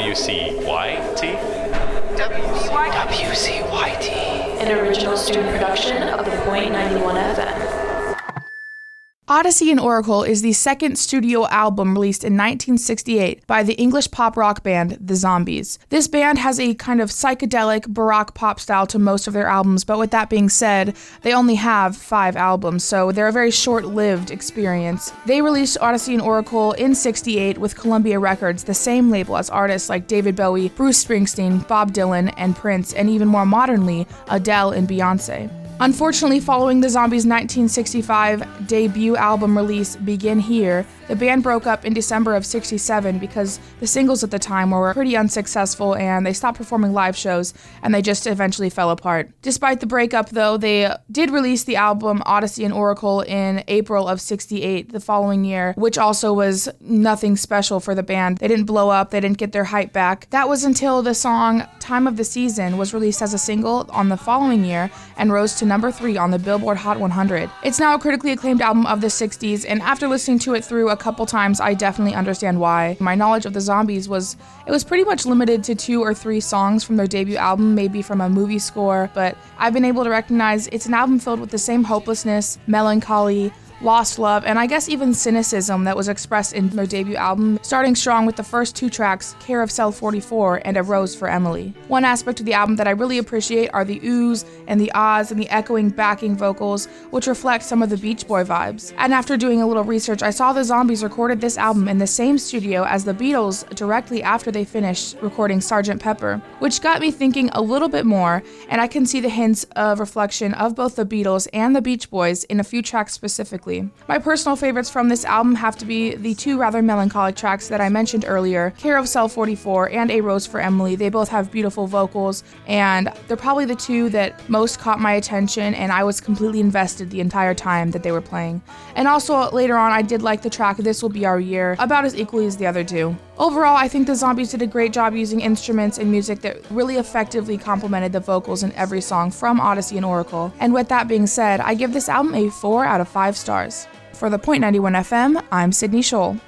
WCYT? WCYT. An original student production of the Point 91 FM. Odessey and Oracle is the second studio album released in 1968 by the English pop rock band The Zombies. This band has a kind of psychedelic baroque pop style to most of their albums, but with that being said, they only have five albums, so they're a very short lived experience. They released Odessey and Oracle in 68 with Columbia Records, the same label as artists like David Bowie, Bruce Springsteen, Bob Dylan, and Prince, and even more modernly, Adele and Beyonce. Unfortunately, following the Zombies' 1965 debut album release, Begin Here, the band broke up in December of 67 because the singles at the time were pretty unsuccessful and they stopped performing live shows and they just eventually fell apart. Despite the breakup, though, they did release the album Odessey and Oracle in April of 68 the following year, which also was nothing special for the band. They didn't blow up, they didn't get their hype back. That was until the song Time of the Season was released as a single on the following year and rose to number three on the Billboard Hot 100. It's now a critically acclaimed album of the 60s, and after listening to it through a couple times, I definitely understand why. My knowledge of the Zombies was it was pretty much limited to two or three songs from their debut album, maybe from a movie score, but I've been able to recognize it's an album filled with the same hopelessness, melancholy, lost love, and I guess even cynicism that was expressed in their debut album, starting strong with the first two tracks, Care of Cell 44 and A Rose for Emily. One aspect of the album that I really appreciate are the oohs and the ahs and the echoing backing vocals, which reflect some of the Beach Boy vibes. And after doing a little research, I saw the Zombies recorded this album in the same studio as the Beatles directly after they finished recording Sgt. Pepper, which got me thinking a little bit more, and I can see the hints of reflection of both the Beatles and the Beach Boys in a few tracks specifically. My personal favorites from this album have to be the two rather melancholic tracks that I mentioned earlier Care of Cell 44 and A Rose for Emily. They both have beautiful vocals, and they're probably the two that most caught my attention, and I was completely invested the entire time that they were playing. And also, later on, I did like the track This Will Be Our Year about as equally as the other two. Overall, I think the Zombies did a great job using instruments and music that really effectively complemented the vocals in every song from Odessey and Oracle. And with that being said, I give this album a 4 out of 5 stars. For the Point 91 FM, I'm Sydney Scholl.